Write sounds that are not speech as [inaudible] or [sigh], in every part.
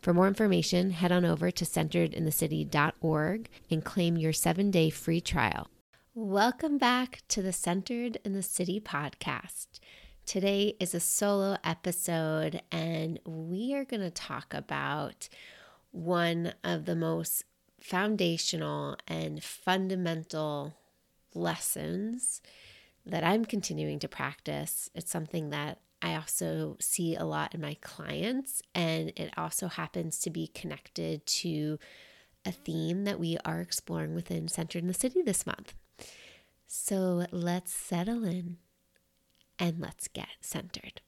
For more information, head on over to centeredinthecity.org and claim your seven day free trial. Welcome back to the Centered in the City podcast. Today is a solo episode, and we are going to talk about one of the most foundational and fundamental lessons that I'm continuing to practice. It's something that I also see a lot in my clients, and it also happens to be connected to a theme that we are exploring within Centered in the City this month. So let's settle in and let's get centered.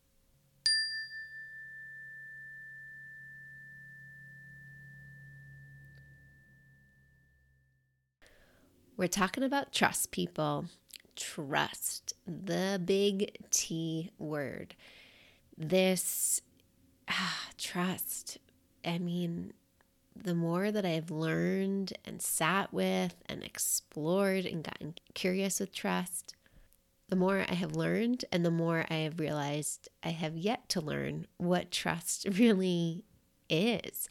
We're talking about trust, people trust, the big T word. This ah, trust, I mean, the more that I've learned and sat with and explored and gotten curious with trust, the more I have learned and the more I have realized I have yet to learn what trust [laughs] really is.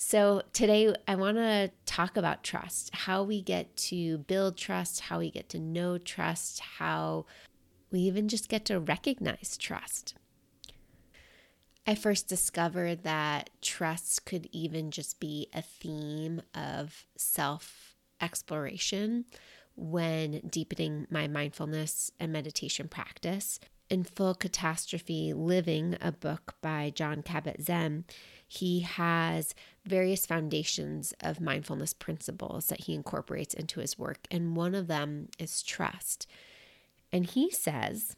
So, today I want to talk about trust, how we get to build trust, how we get to know trust, how we even just get to recognize trust. I first discovered that trust could even just be a theme of self exploration when deepening my mindfulness and meditation practice. In Full Catastrophe Living, a book by Jon Kabat Zinn, he has various foundations of mindfulness principles that he incorporates into his work, and one of them is trust. And he says,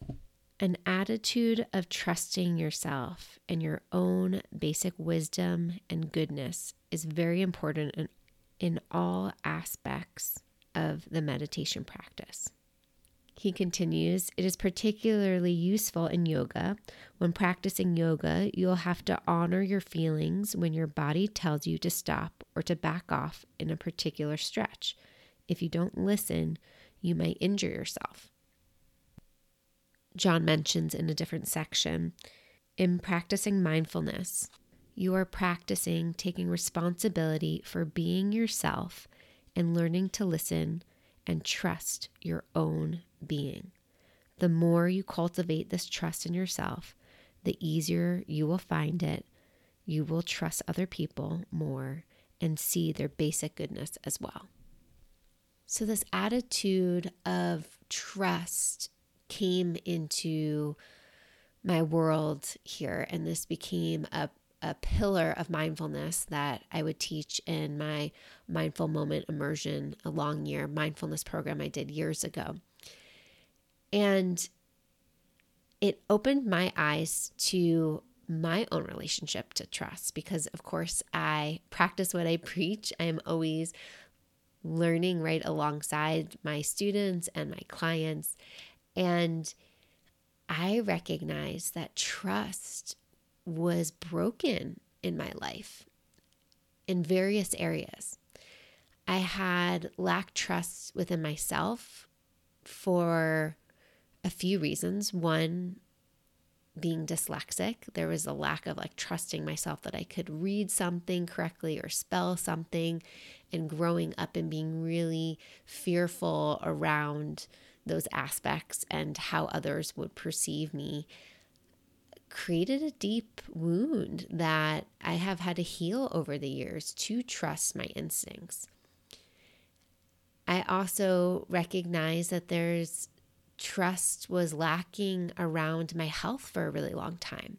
an attitude of trusting yourself and your own basic wisdom and goodness is very important in, in all aspects of the meditation practice. He continues, it is particularly useful in yoga. When practicing yoga, you'll have to honor your feelings when your body tells you to stop or to back off in a particular stretch. If you don't listen, you might injure yourself. Jon mentions in a different section in practicing mindfulness, you are practicing taking responsibility for being yourself and learning to listen and trust your own being. The more you cultivate this trust in yourself, the easier you will find it. You will trust other people more and see their basic goodness as well. So, this attitude of trust came into my world here, and this became a a pillar of mindfulness that I would teach in my mindful moment immersion, a long year mindfulness program I did years ago. And it opened my eyes to my own relationship to trust because, of course, I practice what I [laughs] preach. I am always learning right alongside my students and my clients. And I recognize that trust was broken in my life in various areas. I had lacked trust within myself for a few reasons. One, being dyslexic, there was a lack of like trusting myself that I could read something correctly or spell something, and growing up and being really fearful around those aspects and how others would perceive me created a deep wound that I have had to heal over the years to trust my instincts. I also recognize that there's trust was lacking around my health for a really long time.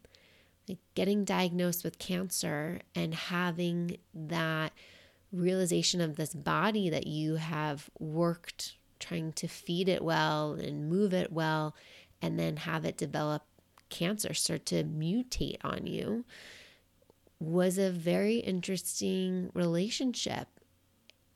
Like getting diagnosed with cancer and having that realization of this body that you have worked trying to feed it well and move it well, and then have it develop cancer, start to mutate on you, was a very interesting relationship.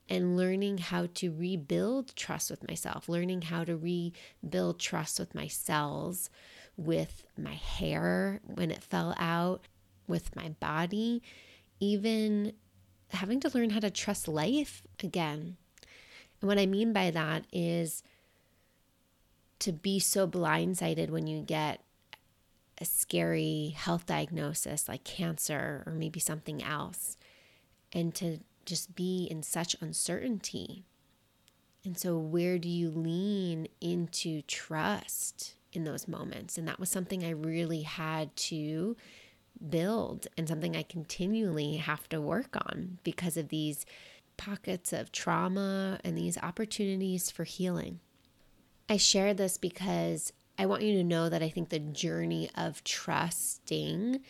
And learning how to rebuild trust with myself, learning how to rebuild trust with my cells, with my hair when it fell out, with my body, even having to learn how to trust life again. And what I mean by that is to be so blindsided when you get a scary health diagnosis like cancer or maybe something else, and to just be in such uncertainty. And so, where do you lean into trust in those moments? And that was something I really had to build and something I continually have to work on because of these pockets of trauma and these opportunities for healing. I share this because I want you to know that I think the journey of trusting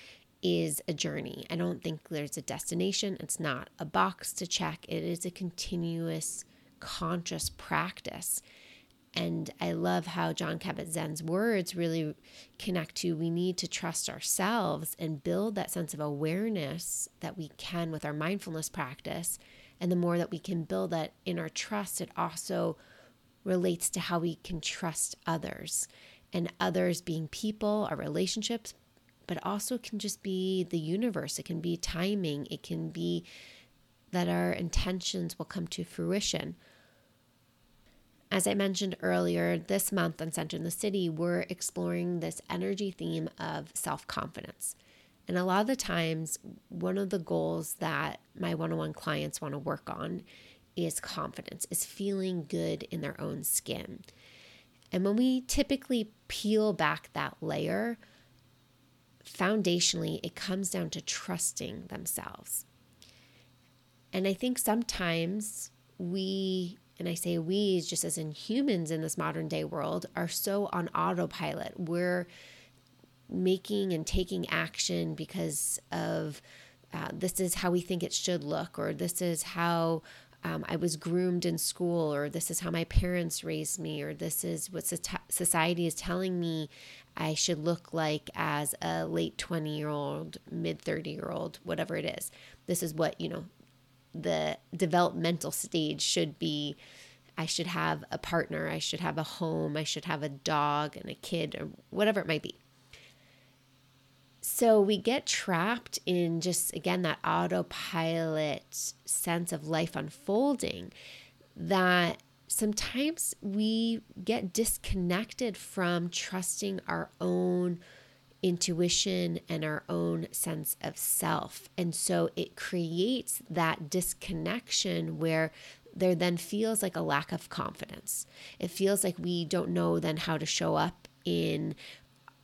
is a journey. I don't think there's a destination, it's not a box to check, it is a continuous conscious practice. And I love how Jon Kabat Zinn's words really connect to we need to trust ourselves and build that sense of awareness that we can with our mindfulness practice. And the more that we can build that in our trust, it also relates to how we can trust others and others being people, our relationships, but also can just be the universe. It can be timing. It can be that our intentions will come to fruition. As I mentioned earlier, this month on Center in the City, we're exploring this energy theme of self confidence. And a lot of the times, one of the goals that my one on one clients want to work on is confidence, is feeling good in their own skin. And when we typically peel back that layer, foundationally, it comes down to trusting themselves. And I think sometimes we and I say we just as in humans in this modern day world, are so on autopilot. We're making and taking action because of uh, this is how we think it should look, or this is how um, I was groomed in school, or this is how my parents raised me, or this is what society is telling me I should look like as a late 20 year old, mid 30 year old, whatever it is. This is what, you know, the developmental stage should be I should have a partner, I should have a home, I should have a dog and a kid, or whatever it might be. So we get trapped in just, again, that autopilot sense of life unfolding that sometimes we get disconnected from trusting our own intuition and our own sense of self. And so it creates that disconnection where there then feels like a lack of confidence. It feels like we don't know then how to show up in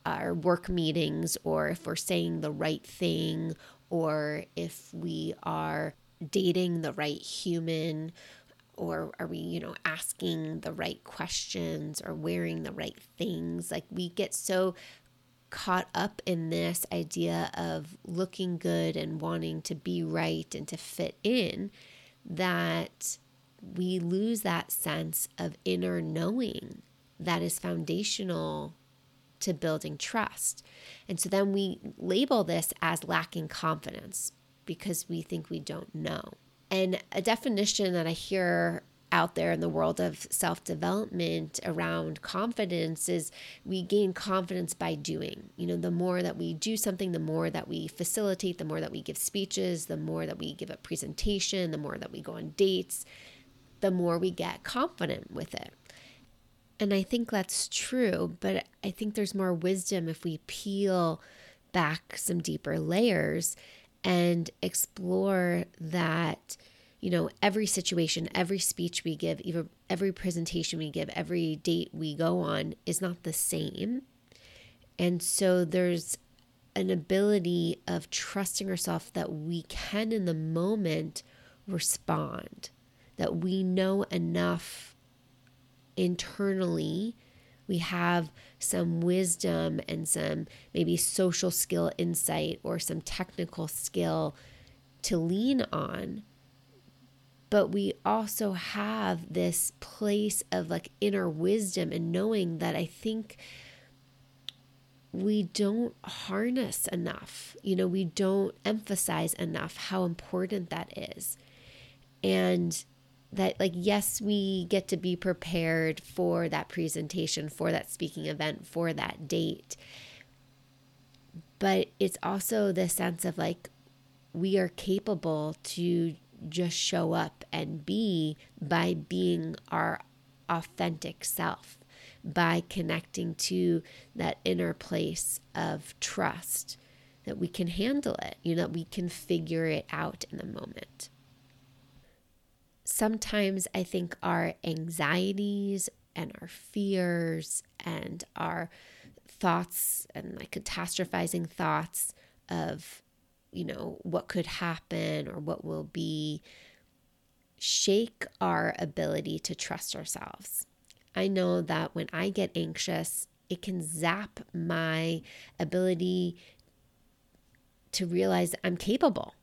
our work meetings or if we're saying the right thing or if we are dating the right human or are we you know asking the right questions or wearing the right things. Like we get so caught up in this idea of looking good and wanting to be right and to fit in that we lose that sense of inner knowing that is foundational to building trust. And so then we label this as lacking confidence because we think we don't know. And a definition that I hear out there in the world of self development around confidence is we gain confidence by doing. You know, the more that we do something, the more that we facilitate, the more that we give speeches, the more that we give a presentation, the more that we go on dates, the more we get confident with it. And I think that's true, but I think there's more wisdom if we peel back some deeper layers and explore that you know, every situation, every speech we give, even every presentation we give, every date we go on is not the same. And so there's an ability of trusting ourselves that we can in the moment respond, that we know enough internally. We have some wisdom and some maybe social skill insight or some technical skill to lean on. But we also have this place of like inner wisdom and knowing that I think we don't harness enough. You know, we don't emphasize enough how important that is. And that, like, yes, we get to be prepared for that presentation, for that speaking event, for that date. But it's also the sense of like, we are capable to just show up and be by being our authentic self by connecting to that inner place of trust that we can handle it, you know, that we can figure it out in the moment. Sometimes I think our anxieties and our fears and our thoughts and like catastrophizing thoughts of, you know, what could happen or what will be shake our ability to trust ourselves. I know that when I get anxious, it can zap my ability to realize I'm capable.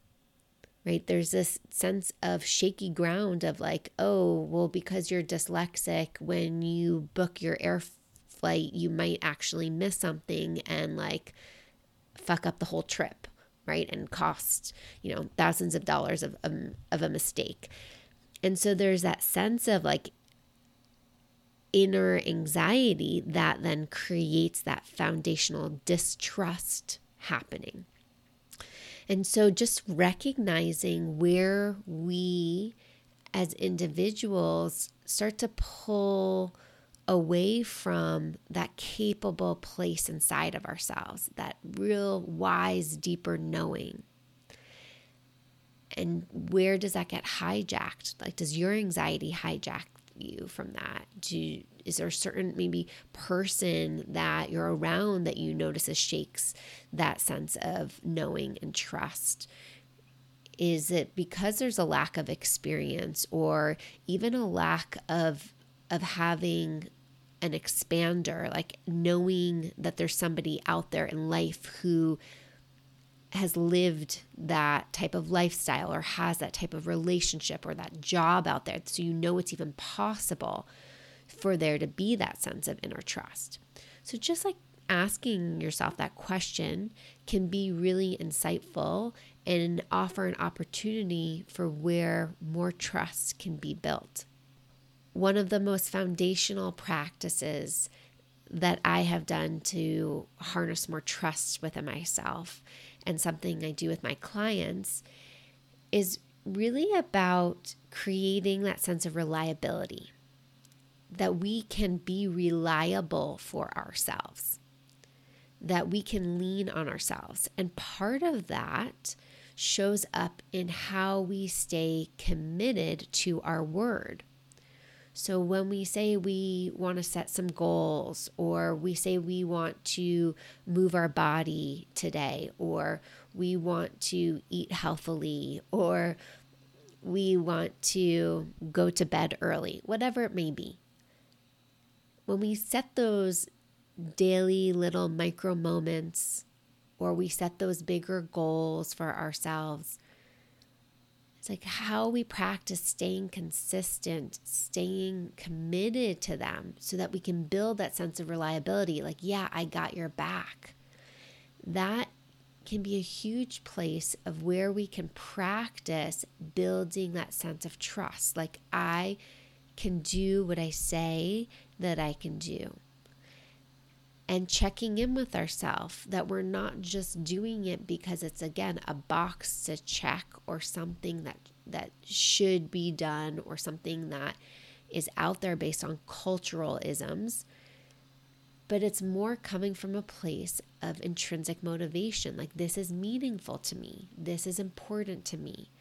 Right? There's this sense of shaky ground of like, oh, well, because you're dyslexic, when you book your air flight, you might actually miss something and like fuck up the whole trip, right? And cost, you know, thousands of dollars of, of, of a mistake. And so there's that sense of like inner anxiety that then creates that foundational distrust happening. And so just recognizing where we as individuals start to pull away from that capable place inside of ourselves, that real wise, deeper knowing. And where does that get hijacked? Like, does your anxiety hijack you from that? Do is there a certain maybe person that you're around that you notices shakes that sense of knowing and trust? Is it because there's a lack of experience or even a lack of of having an expander, like knowing that there's somebody out there in life who has lived that type of lifestyle or has that type of relationship or that job out there. So you know it's even possible for there to be that sense of inner trust. So just like asking yourself that question can be really insightful and offer an opportunity for where more trust can be built. One of the most foundational practices that I have done to harness more trust within myself and something I do with my clients is really about creating that sense of reliability that we can be reliable for ourselves, that we can lean on ourselves. And part of that shows up in how we stay committed to our word. So when we say we want to set some goals, or we say we want to move our body today, or we want to eat healthily, or we want to go to bed early, whatever it may be. When we set those daily little micro moments, or we set those bigger goals for ourselves, like how we practice staying consistent, staying committed to them so that we can build that sense of reliability. Like, yeah, I got your back. That can be a huge place of where we can practice building that sense of trust. Like, I can do what I say that I can do and checking in with ourselves that we're not just doing it because it's again a box to check or something that that should be done or something that is out there based on cultural isms but it's more coming from a place of intrinsic motivation. Like this is meaningful to me. This is important to me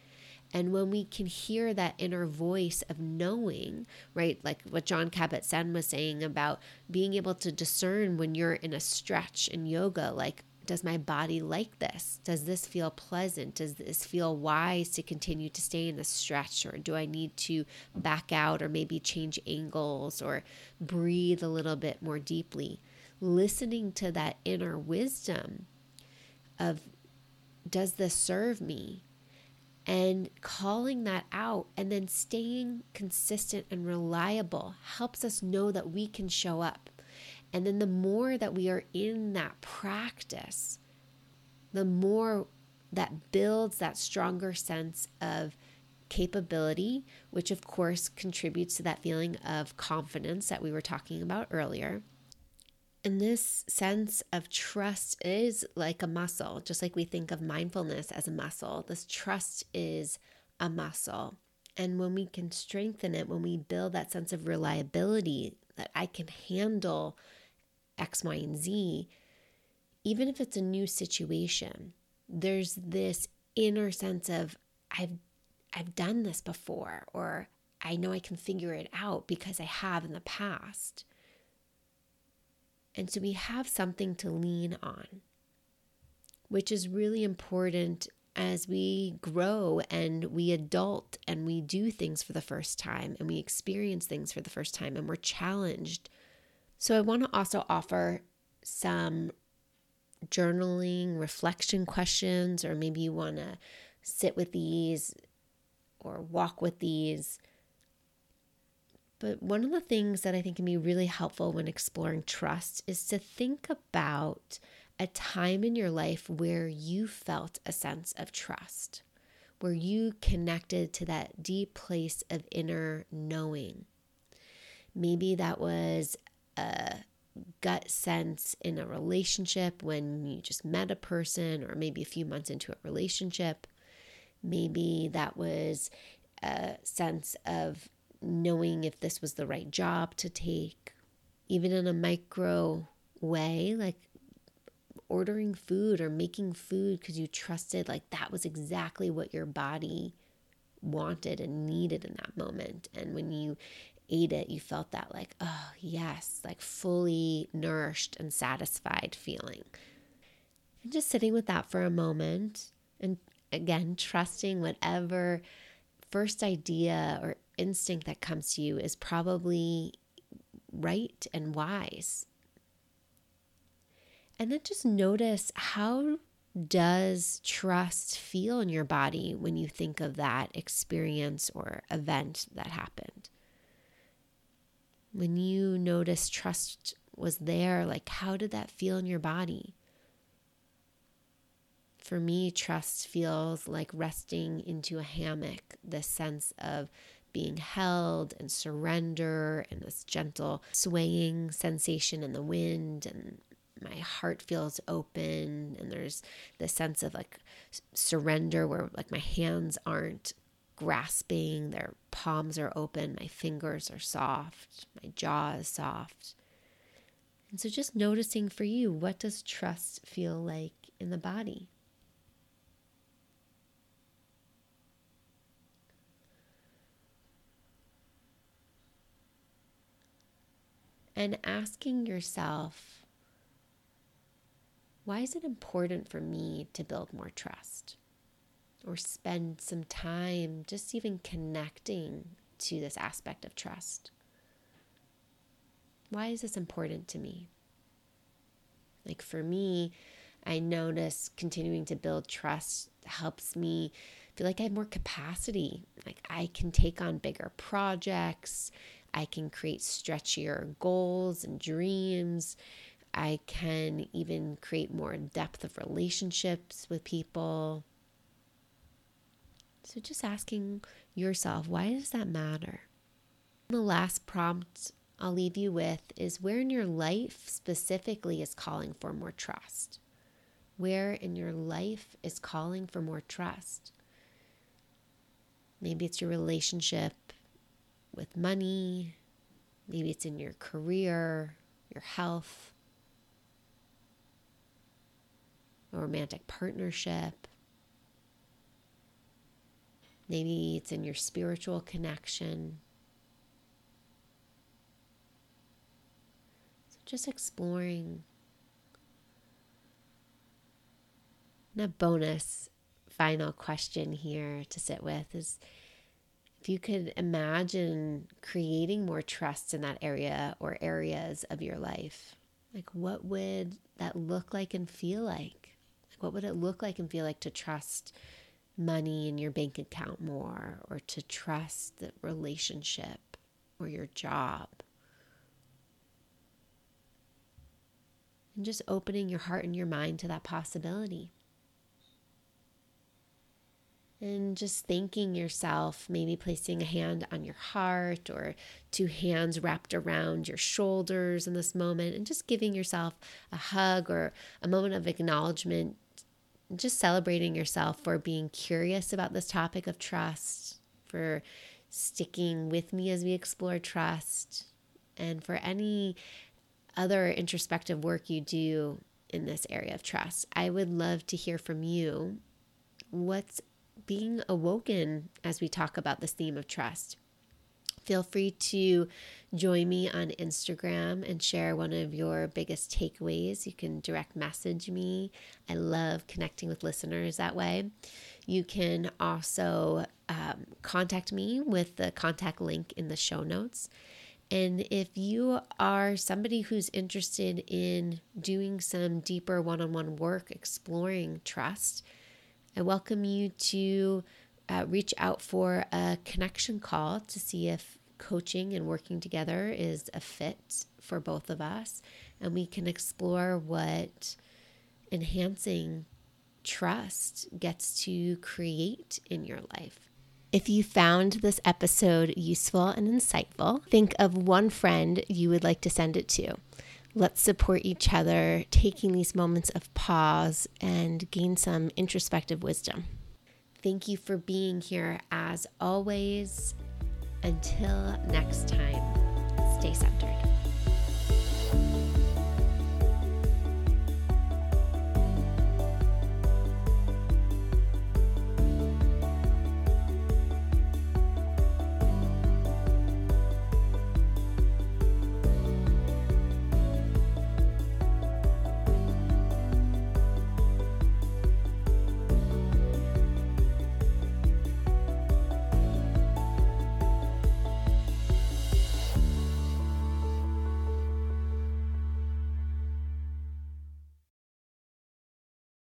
and when we can hear that inner voice of knowing, right, like what Jon Kabat-Zinn was saying about being able to discern when you're in a stretch in yoga, like, does my body like this? Does this feel pleasant? Does this feel wise to continue to stay in the stretch? Or do I need to back out or maybe change angles or breathe a little bit more deeply? Listening to that inner wisdom of, does this serve me? And calling that out and then staying consistent and reliable helps us know that we can show up and then the more that we are in that practice, the more that builds that stronger sense of capability, which of course contributes to that feeling of confidence that we were talking about earlier. And this sense of trust is like a muscle, just like we think of mindfulness as a muscle. This trust is a muscle. And when we can strengthen it, when we build that sense of reliability, that I can handle X, Y, and Z, even if it's a new situation, there's this inner sense of I've I've done this before or I know I can figure it out because I have in the past. And so we have something to lean on, which is really important as we grow and we adult and we do things for the first time and we experience things for the first time and we're challenged so, I want to also offer some journaling reflection questions, or maybe you want to sit with these or walk with these. But one of the things that I think can be really helpful when exploring trust is to think about a time in your life where you felt a sense of trust, where you connected to that deep place of inner knowing. Maybe that was a gut sense in a relationship when you just met a person, or maybe a few months into a relationship. Maybe that was a sense of knowing if this was the right job to take, even in a micro way, like ordering food or making food because you trusted like that was exactly what your body wanted and needed in that moment. And when you ate it, you felt that like, oh, yes, like fully nourished and satisfied feeling. And just sitting with that for a moment and again, trusting whatever first idea or instinct that comes to you is probably right and wise. And then just notice how does trust feel in your body when you think of that experience or event that happened? When you notice trust was there, like how did that feel in your body? For me, trust feels like resting into a hammock, this sense of being held and surrender and this gentle swaying sensation in the wind and my heart feels open and there's this sense of like surrender where like my hands aren't grasping, their palms are open, my fingers are soft, my jaw is soft. And so just noticing for you, what does trust feel like in the body? And asking yourself, why is it important for me to build more trust? or spend some time just even connecting to this aspect of trust. Why is this important to me? Like for me, I notice continuing to build trust helps me feel like I have more capacity. Like I can take on bigger projects, I can create stretchier goals and dreams. I can even create more depth of relationships with people. So just asking yourself, why does that matter? The last prompt I'll leave you with is where in your life specifically is calling for more trust? Where in your life is calling for more trust? Maybe it's your relationship with money, maybe it's in your career, your health, a romantic partnership, Maybe it's in your spiritual connection. So just exploring. And a bonus final question here to sit with is if you could imagine creating more trust in that area or areas of your life, like what would that look like and feel like? Like what would it look like and feel like to trust money in your bank account more or to trust the relationship or your job? And just opening your heart and your mind to that possibility and just thanking yourself, maybe placing a hand on your heart or two hands wrapped around your shoulders in this moment, and just giving yourself a hug or a moment of acknowledgement, just celebrating yourself for being curious about this topic of trust, for sticking with me as we explore trust, and for any other introspective work you do in this area of trust. I would love to hear from you. What's being awoken as we talk about this theme of trust. Feel free to join me on Instagram and share one of your biggest takeaways. You can direct message me. I love connecting with listeners that way. You can also um, contact me with the contact link in the show notes. And if you are somebody who's interested in doing some deeper one on one work exploring trust, I welcome you to uh, reach out for a connection call to see if coaching and working together is a fit for both of us. And we can explore what enhancing trust gets to create in your life. If you found this episode useful and insightful, think of one friend you would like to send it to. Let's support each other, taking these moments of pause and gain some introspective wisdom. Thank you for being here as always. Until next time, stay centered.